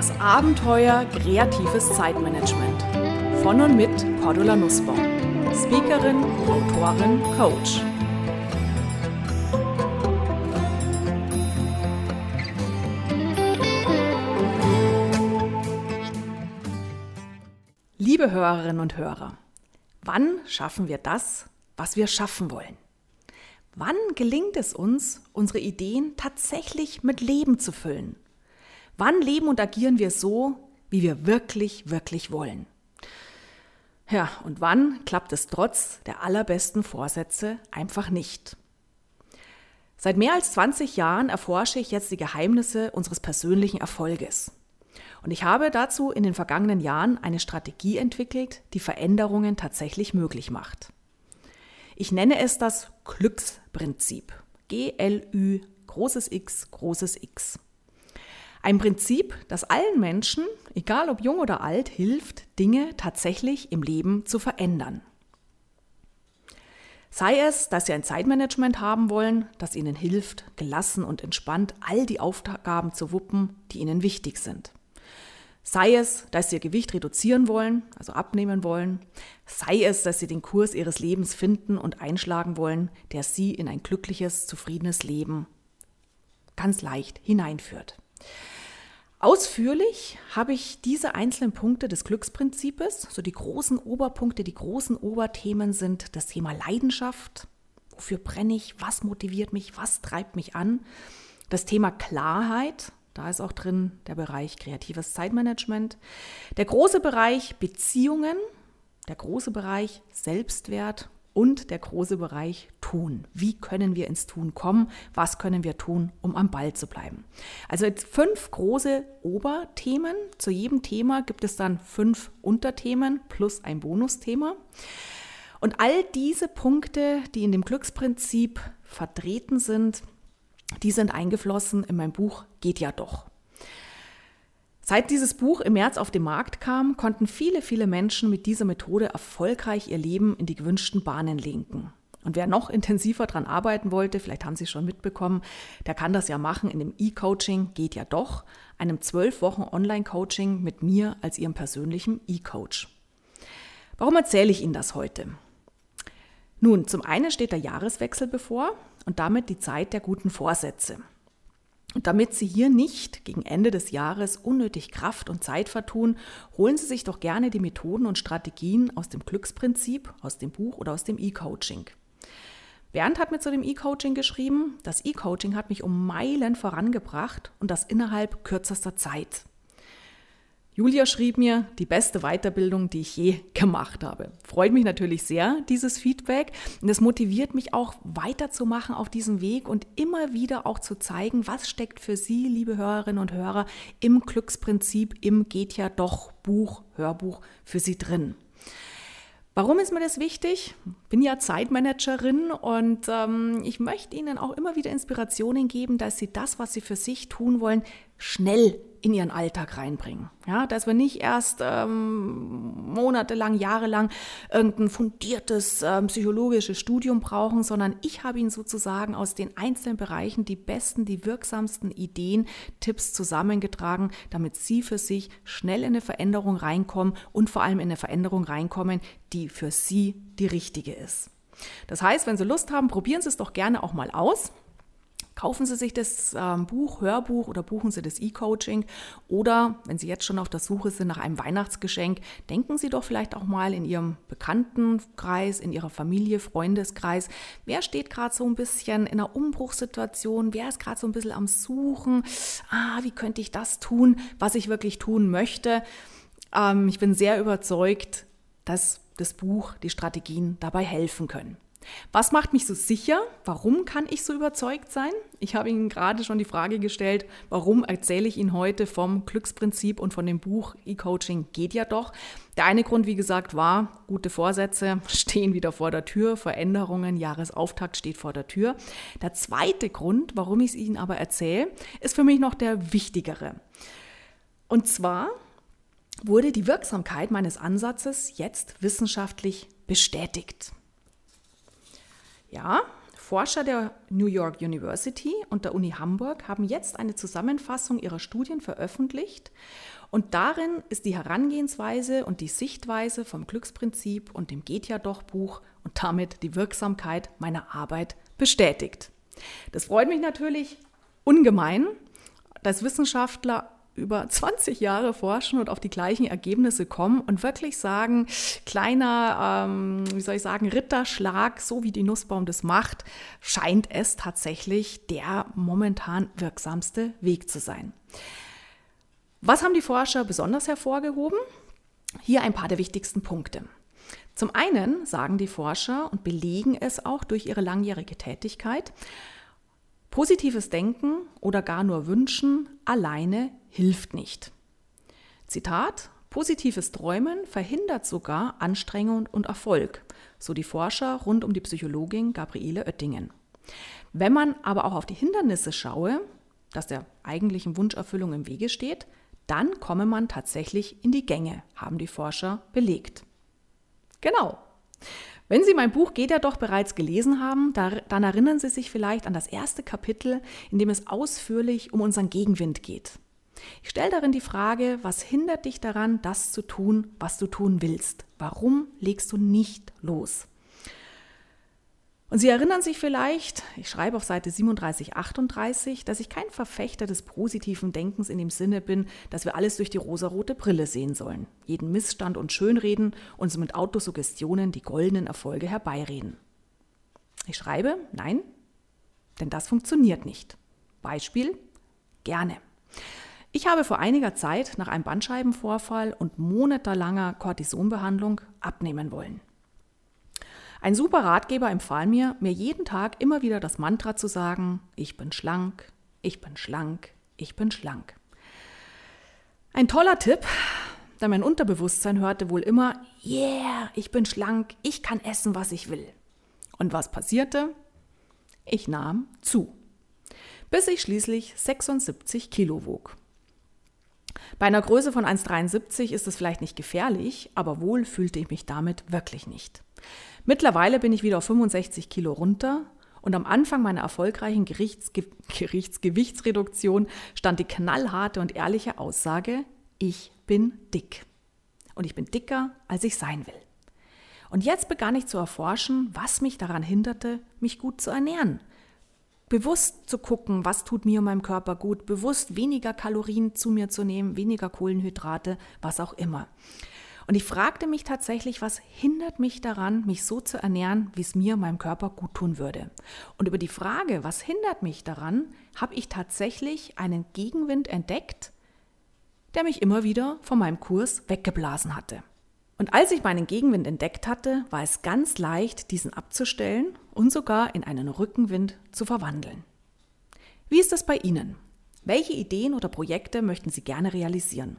Das Abenteuer kreatives Zeitmanagement. Von und mit Cordula Nussbaum. Speakerin, Autorin, Coach. Liebe Hörerinnen und Hörer, wann schaffen wir das, was wir schaffen wollen? Wann gelingt es uns, unsere Ideen tatsächlich mit Leben zu füllen? Wann leben und agieren wir so, wie wir wirklich, wirklich wollen? Ja, und wann klappt es trotz der allerbesten Vorsätze einfach nicht? Seit mehr als 20 Jahren erforsche ich jetzt die Geheimnisse unseres persönlichen Erfolges. Und ich habe dazu in den vergangenen Jahren eine Strategie entwickelt, die Veränderungen tatsächlich möglich macht. Ich nenne es das Glücksprinzip. G-L-Ü, großes X, großes X. Ein Prinzip, das allen Menschen, egal ob jung oder alt, hilft, Dinge tatsächlich im Leben zu verändern. Sei es, dass Sie ein Zeitmanagement haben wollen, das Ihnen hilft, gelassen und entspannt all die Aufgaben zu wuppen, die Ihnen wichtig sind. Sei es, dass Sie Ihr Gewicht reduzieren wollen, also abnehmen wollen. Sei es, dass Sie den Kurs Ihres Lebens finden und einschlagen wollen, der Sie in ein glückliches, zufriedenes Leben ganz leicht hineinführt. Ausführlich habe ich diese einzelnen Punkte des Glücksprinzips, so die großen Oberpunkte, die großen Oberthemen sind das Thema Leidenschaft, wofür brenne ich, was motiviert mich, was treibt mich an, das Thema Klarheit, da ist auch drin der Bereich kreatives Zeitmanagement, der große Bereich Beziehungen, der große Bereich Selbstwert und der große Bereich Tun. Wie können wir ins Tun kommen? Was können wir tun, um am Ball zu bleiben? Also fünf große Oberthemen. Zu jedem Thema gibt es dann fünf Unterthemen plus ein Bonusthema. Und all diese Punkte, die in dem Glücksprinzip vertreten sind, die sind eingeflossen in mein Buch Geht ja doch. Seit dieses Buch im März auf den Markt kam, konnten viele, viele Menschen mit dieser Methode erfolgreich ihr Leben in die gewünschten Bahnen lenken. Und wer noch intensiver daran arbeiten wollte, vielleicht haben Sie schon mitbekommen, der kann das ja machen in dem E-Coaching, geht ja doch, einem zwölf Wochen Online-Coaching mit mir als Ihrem persönlichen E-Coach. Warum erzähle ich Ihnen das heute? Nun, zum einen steht der Jahreswechsel bevor und damit die Zeit der guten Vorsätze. Und damit Sie hier nicht gegen Ende des Jahres unnötig Kraft und Zeit vertun, holen Sie sich doch gerne die Methoden und Strategien aus dem Glücksprinzip, aus dem Buch oder aus dem E-Coaching. Bernd hat mir zu dem E-Coaching geschrieben, das E-Coaching hat mich um Meilen vorangebracht und das innerhalb kürzester Zeit. Julia schrieb mir, die beste Weiterbildung, die ich je gemacht habe. Freut mich natürlich sehr, dieses Feedback. Und es motiviert mich auch weiterzumachen auf diesem Weg und immer wieder auch zu zeigen, was steckt für Sie, liebe Hörerinnen und Hörer, im Glücksprinzip, im Geht ja doch Buch, Hörbuch für Sie drin. Warum ist mir das wichtig? Bin ja Zeitmanagerin und ähm, ich möchte Ihnen auch immer wieder Inspirationen geben, dass Sie das, was Sie für sich tun wollen, schnell in ihren Alltag reinbringen. Ja, dass wir nicht erst ähm, monatelang, jahrelang irgendein fundiertes ähm, psychologisches Studium brauchen, sondern ich habe Ihnen sozusagen aus den einzelnen Bereichen die besten, die wirksamsten Ideen, Tipps zusammengetragen, damit Sie für sich schnell in eine Veränderung reinkommen und vor allem in eine Veränderung reinkommen, die für Sie die richtige ist. Das heißt, wenn Sie Lust haben, probieren Sie es doch gerne auch mal aus. Kaufen Sie sich das ähm, Buch, Hörbuch oder buchen Sie das E-Coaching. Oder wenn Sie jetzt schon auf der Suche sind nach einem Weihnachtsgeschenk, denken Sie doch vielleicht auch mal in Ihrem Bekanntenkreis, in Ihrer Familie, Freundeskreis. Wer steht gerade so ein bisschen in einer Umbruchssituation? Wer ist gerade so ein bisschen am Suchen? Ah, wie könnte ich das tun, was ich wirklich tun möchte? Ähm, ich bin sehr überzeugt, dass das Buch, die Strategien dabei helfen können. Was macht mich so sicher? Warum kann ich so überzeugt sein? Ich habe Ihnen gerade schon die Frage gestellt, warum erzähle ich Ihnen heute vom Glücksprinzip und von dem Buch E-Coaching geht ja doch. Der eine Grund, wie gesagt, war, gute Vorsätze stehen wieder vor der Tür, Veränderungen, Jahresauftakt steht vor der Tür. Der zweite Grund, warum ich es Ihnen aber erzähle, ist für mich noch der wichtigere. Und zwar wurde die Wirksamkeit meines Ansatzes jetzt wissenschaftlich bestätigt. Ja, Forscher der New York University und der Uni Hamburg haben jetzt eine Zusammenfassung ihrer Studien veröffentlicht und darin ist die Herangehensweise und die Sichtweise vom Glücksprinzip und dem Geht ja doch Buch und damit die Wirksamkeit meiner Arbeit bestätigt. Das freut mich natürlich ungemein, dass Wissenschaftler über 20 Jahre forschen und auf die gleichen Ergebnisse kommen und wirklich sagen, kleiner, ähm, wie soll ich sagen, Ritterschlag, so wie die Nussbaum das macht, scheint es tatsächlich der momentan wirksamste Weg zu sein. Was haben die Forscher besonders hervorgehoben? Hier ein paar der wichtigsten Punkte. Zum einen sagen die Forscher und belegen es auch durch ihre langjährige Tätigkeit, positives Denken oder gar nur Wünschen alleine hilft nicht. Zitat, positives Träumen verhindert sogar Anstrengung und Erfolg, so die Forscher rund um die Psychologin Gabriele Oettingen. Wenn man aber auch auf die Hindernisse schaue, dass der eigentlichen Wunscherfüllung im Wege steht, dann komme man tatsächlich in die Gänge, haben die Forscher belegt. Genau. Wenn Sie mein Buch Geht er doch bereits gelesen haben, dann erinnern Sie sich vielleicht an das erste Kapitel, in dem es ausführlich um unseren Gegenwind geht. Ich stelle darin die Frage, was hindert dich daran, das zu tun, was du tun willst? Warum legst du nicht los? Und Sie erinnern sich vielleicht, ich schreibe auf Seite 37, 38, dass ich kein Verfechter des positiven Denkens in dem Sinne bin, dass wir alles durch die rosarote Brille sehen sollen, jeden Missstand und Schönreden und mit Autosuggestionen die goldenen Erfolge herbeireden. Ich schreibe, nein, denn das funktioniert nicht. Beispiel, gerne. Ich habe vor einiger Zeit nach einem Bandscheibenvorfall und monatelanger Cortisonbehandlung abnehmen wollen. Ein super Ratgeber empfahl mir, mir jeden Tag immer wieder das Mantra zu sagen, ich bin schlank, ich bin schlank, ich bin schlank. Ein toller Tipp, da mein Unterbewusstsein hörte wohl immer, yeah, ich bin schlank, ich kann essen, was ich will. Und was passierte? Ich nahm zu, bis ich schließlich 76 Kilo wog. Bei einer Größe von 1,73 ist es vielleicht nicht gefährlich, aber wohl fühlte ich mich damit wirklich nicht. Mittlerweile bin ich wieder auf 65 Kilo runter und am Anfang meiner erfolgreichen Gerichtsge Gerichtsgewichtsreduktion stand die knallharte und ehrliche Aussage, ich bin dick. Und ich bin dicker, als ich sein will. Und jetzt begann ich zu erforschen, was mich daran hinderte, mich gut zu ernähren bewusst zu gucken, was tut mir und meinem Körper gut, bewusst weniger Kalorien zu mir zu nehmen, weniger Kohlenhydrate, was auch immer. Und ich fragte mich tatsächlich, was hindert mich daran, mich so zu ernähren, wie es mir meinem Körper gut tun würde. Und über die Frage, was hindert mich daran, habe ich tatsächlich einen Gegenwind entdeckt, der mich immer wieder von meinem Kurs weggeblasen hatte. Und als ich meinen Gegenwind entdeckt hatte, war es ganz leicht, diesen abzustellen und sogar in einen Rückenwind zu verwandeln. Wie ist das bei Ihnen? Welche Ideen oder Projekte möchten Sie gerne realisieren?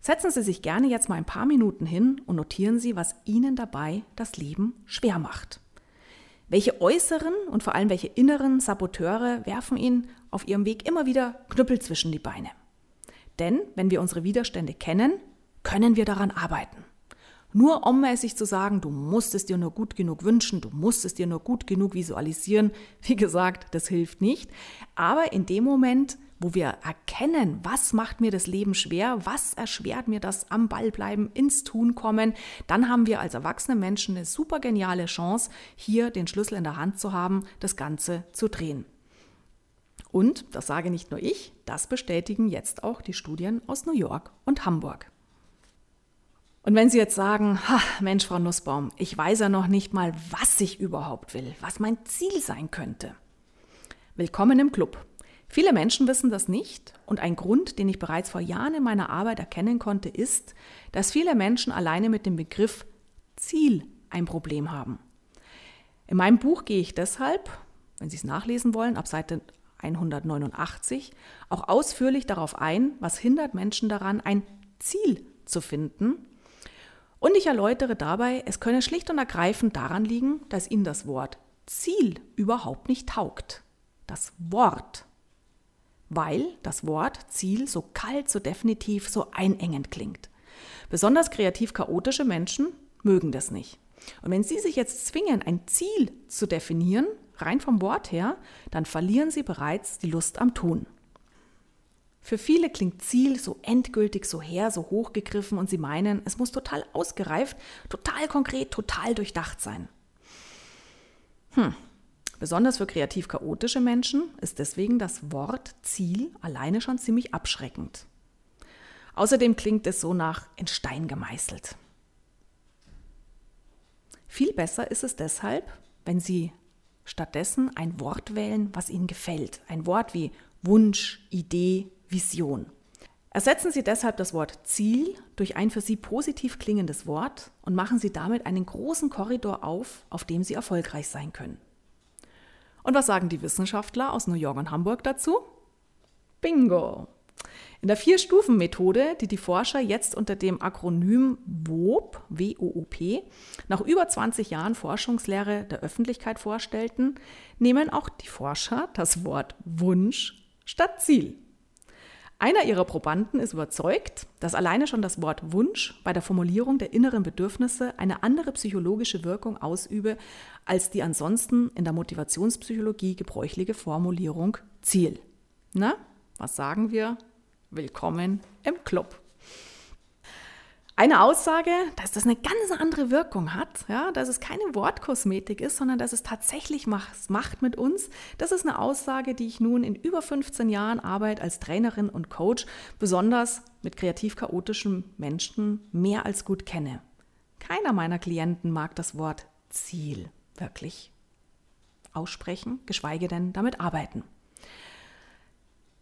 Setzen Sie sich gerne jetzt mal ein paar Minuten hin und notieren Sie, was Ihnen dabei das Leben schwer macht. Welche äußeren und vor allem welche inneren Saboteure werfen Ihnen auf Ihrem Weg immer wieder Knüppel zwischen die Beine? Denn wenn wir unsere Widerstände kennen, können wir daran arbeiten. Nur ummäßig zu sagen, du musst es dir nur gut genug wünschen, du musst es dir nur gut genug visualisieren, wie gesagt, das hilft nicht. Aber in dem Moment, wo wir erkennen, was macht mir das Leben schwer, was erschwert mir das am Ball bleiben, ins Tun kommen, dann haben wir als erwachsene Menschen eine super geniale Chance, hier den Schlüssel in der Hand zu haben, das Ganze zu drehen. Und, das sage nicht nur ich, das bestätigen jetzt auch die Studien aus New York und Hamburg. Und wenn Sie jetzt sagen, Mensch, Frau Nussbaum, ich weiß ja noch nicht mal, was ich überhaupt will, was mein Ziel sein könnte. Willkommen im Club. Viele Menschen wissen das nicht und ein Grund, den ich bereits vor Jahren in meiner Arbeit erkennen konnte, ist, dass viele Menschen alleine mit dem Begriff Ziel ein Problem haben. In meinem Buch gehe ich deshalb, wenn Sie es nachlesen wollen, ab Seite 189 auch ausführlich darauf ein, was hindert Menschen daran, ein Ziel zu finden und ich erläutere dabei, es könne schlicht und ergreifend daran liegen, dass Ihnen das Wort Ziel überhaupt nicht taugt. Das Wort. Weil das Wort Ziel so kalt, so definitiv, so einengend klingt. Besonders kreativ chaotische Menschen mögen das nicht. Und wenn Sie sich jetzt zwingen, ein Ziel zu definieren, rein vom Wort her, dann verlieren Sie bereits die Lust am Tun. Für viele klingt Ziel so endgültig, so her, so hochgegriffen und sie meinen, es muss total ausgereift, total konkret, total durchdacht sein. Hm. Besonders für kreativ chaotische Menschen ist deswegen das Wort Ziel alleine schon ziemlich abschreckend. Außerdem klingt es so nach in Stein gemeißelt. Viel besser ist es deshalb, wenn Sie stattdessen ein Wort wählen, was Ihnen gefällt. Ein Wort wie Wunsch, Idee, Vision. Ersetzen Sie deshalb das Wort Ziel durch ein für Sie positiv klingendes Wort und machen Sie damit einen großen Korridor auf, auf dem Sie erfolgreich sein können. Und was sagen die Wissenschaftler aus New York und Hamburg dazu? Bingo! In der Vier-Stufen-Methode, die die Forscher jetzt unter dem Akronym WOP, W-O-O-P, nach über 20 Jahren Forschungslehre der Öffentlichkeit vorstellten, nehmen auch die Forscher das Wort Wunsch statt Ziel. Einer ihrer Probanden ist überzeugt, dass alleine schon das Wort Wunsch bei der Formulierung der inneren Bedürfnisse eine andere psychologische Wirkung ausübe als die ansonsten in der Motivationspsychologie gebräuchliche Formulierung Ziel. Na, was sagen wir? Willkommen im Club. Eine Aussage, dass das eine ganz andere Wirkung hat, ja, dass es keine Wortkosmetik ist, sondern dass es tatsächlich macht mit uns, das ist eine Aussage, die ich nun in über 15 Jahren Arbeit als Trainerin und Coach besonders mit kreativ chaotischen Menschen mehr als gut kenne. Keiner meiner Klienten mag das Wort Ziel wirklich aussprechen, geschweige denn damit arbeiten.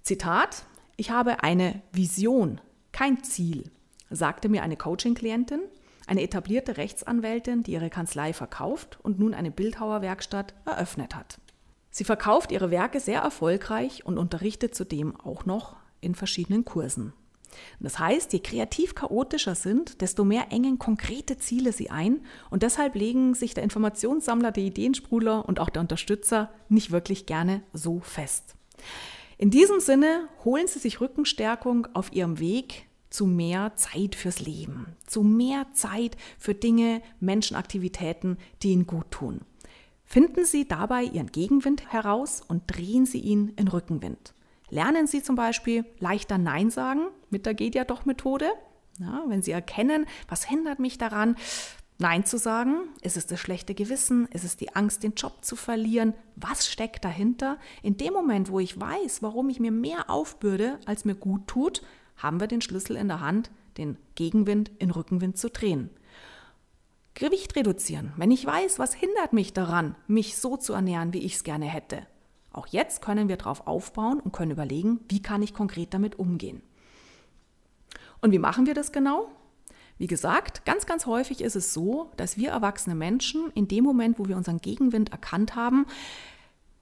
Zitat, ich habe eine Vision, kein Ziel, sagte mir eine Coaching-Klientin, eine etablierte Rechtsanwältin, die ihre Kanzlei verkauft und nun eine Bildhauerwerkstatt eröffnet hat. Sie verkauft ihre Werke sehr erfolgreich und unterrichtet zudem auch noch in verschiedenen Kursen. Das heißt, je kreativ chaotischer sind, desto mehr engen konkrete Ziele sie ein und deshalb legen sich der Informationssammler, der Ideensprudler und auch der Unterstützer nicht wirklich gerne so fest. In diesem Sinne holen Sie sich Rückenstärkung auf Ihrem Weg zu mehr Zeit fürs Leben, zu mehr Zeit für Dinge, Menschenaktivitäten, die Ihnen gut tun. Finden Sie dabei Ihren Gegenwind heraus und drehen Sie ihn in Rückenwind. Lernen Sie zum Beispiel leichter Nein sagen mit der Geht ja doch Methode. Ja, wenn Sie erkennen, was hindert mich daran, Nein zu sagen? Ist es das schlechte Gewissen? Ist es die Angst, den Job zu verlieren? Was steckt dahinter? In dem Moment, wo ich weiß, warum ich mir mehr aufbürde, als mir gut tut, haben wir den Schlüssel in der Hand, den Gegenwind in Rückenwind zu drehen. Gewicht reduzieren. Wenn ich weiß, was hindert mich daran, mich so zu ernähren, wie ich es gerne hätte. Auch jetzt können wir darauf aufbauen und können überlegen, wie kann ich konkret damit umgehen. Und wie machen wir das genau? Wie gesagt, ganz, ganz häufig ist es so, dass wir erwachsene Menschen in dem Moment, wo wir unseren Gegenwind erkannt haben,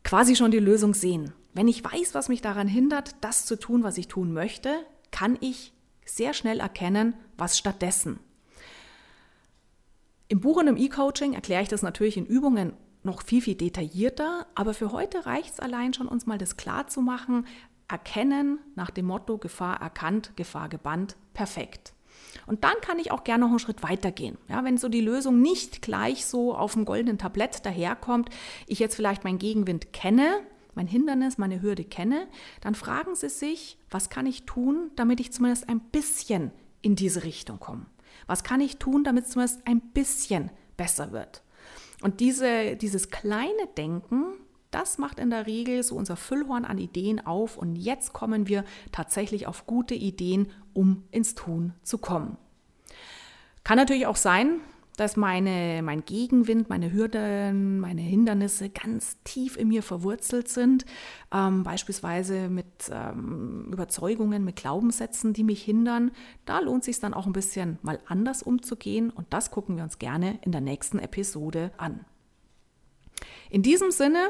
quasi schon die Lösung sehen. Wenn ich weiß, was mich daran hindert, das zu tun, was ich tun möchte, kann ich sehr schnell erkennen, was stattdessen. Im Buch und im E-Coaching erkläre ich das natürlich in Übungen noch viel, viel detaillierter, aber für heute reicht es allein schon, uns mal das klar zu machen, erkennen nach dem Motto Gefahr erkannt, Gefahr gebannt, perfekt. Und dann kann ich auch gerne noch einen Schritt weiter gehen. Ja, wenn so die Lösung nicht gleich so auf dem goldenen Tablett daherkommt, ich jetzt vielleicht meinen Gegenwind kenne, mein Hindernis, meine Hürde kenne, dann fragen Sie sich, was kann ich tun, damit ich zumindest ein bisschen in diese Richtung komme? Was kann ich tun, damit es zumindest ein bisschen besser wird? Und diese, dieses kleine Denken, das macht in der Regel so unser Füllhorn an Ideen auf und jetzt kommen wir tatsächlich auf gute Ideen, um ins Tun zu kommen. Kann natürlich auch sein, dass meine, mein Gegenwind, meine Hürden, meine Hindernisse ganz tief in mir verwurzelt sind, ähm, beispielsweise mit ähm, Überzeugungen, mit Glaubenssätzen, die mich hindern. Da lohnt es sich dann auch ein bisschen mal anders umzugehen und das gucken wir uns gerne in der nächsten Episode an. In diesem Sinne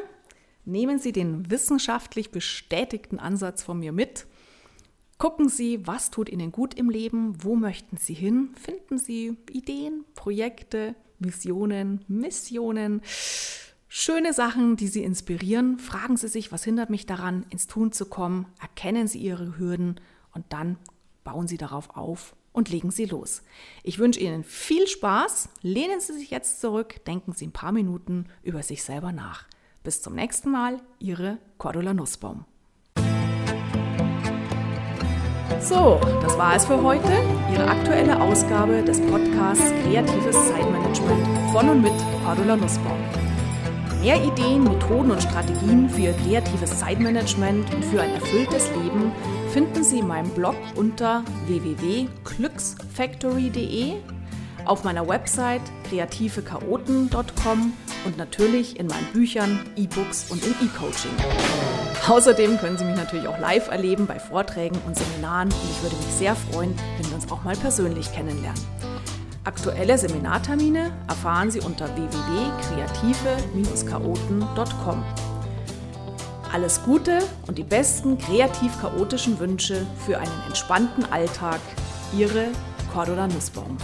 nehmen Sie den wissenschaftlich bestätigten Ansatz von mir mit Gucken Sie, was tut Ihnen gut im Leben, wo möchten Sie hin, finden Sie Ideen, Projekte, Visionen, Missionen, schöne Sachen, die Sie inspirieren. Fragen Sie sich, was hindert mich daran, ins Tun zu kommen, erkennen Sie Ihre Hürden und dann bauen Sie darauf auf und legen Sie los. Ich wünsche Ihnen viel Spaß, lehnen Sie sich jetzt zurück, denken Sie ein paar Minuten über sich selber nach. Bis zum nächsten Mal, Ihre Cordula Nussbaum. So, das war es für heute. Ihre aktuelle Ausgabe des Podcasts Kreatives Zeitmanagement von und mit Cordula Nussbaum. Mehr Ideen, Methoden und Strategien für Ihr kreatives Zeitmanagement und für ein erfülltes Leben finden Sie in meinem Blog unter www.glücksfactory.de, auf meiner Website kreativechaoten.com und natürlich in meinen Büchern, E-Books und im E-Coaching. Außerdem können Sie mich natürlich auch live erleben bei Vorträgen und Seminaren und ich würde mich sehr freuen, wenn wir uns auch mal persönlich kennenlernen. Aktuelle Seminartermine erfahren Sie unter www.kreative-chaoten.com. Alles Gute und die besten kreativ-chaotischen Wünsche für einen entspannten Alltag. Ihre Cordula Nussbaum.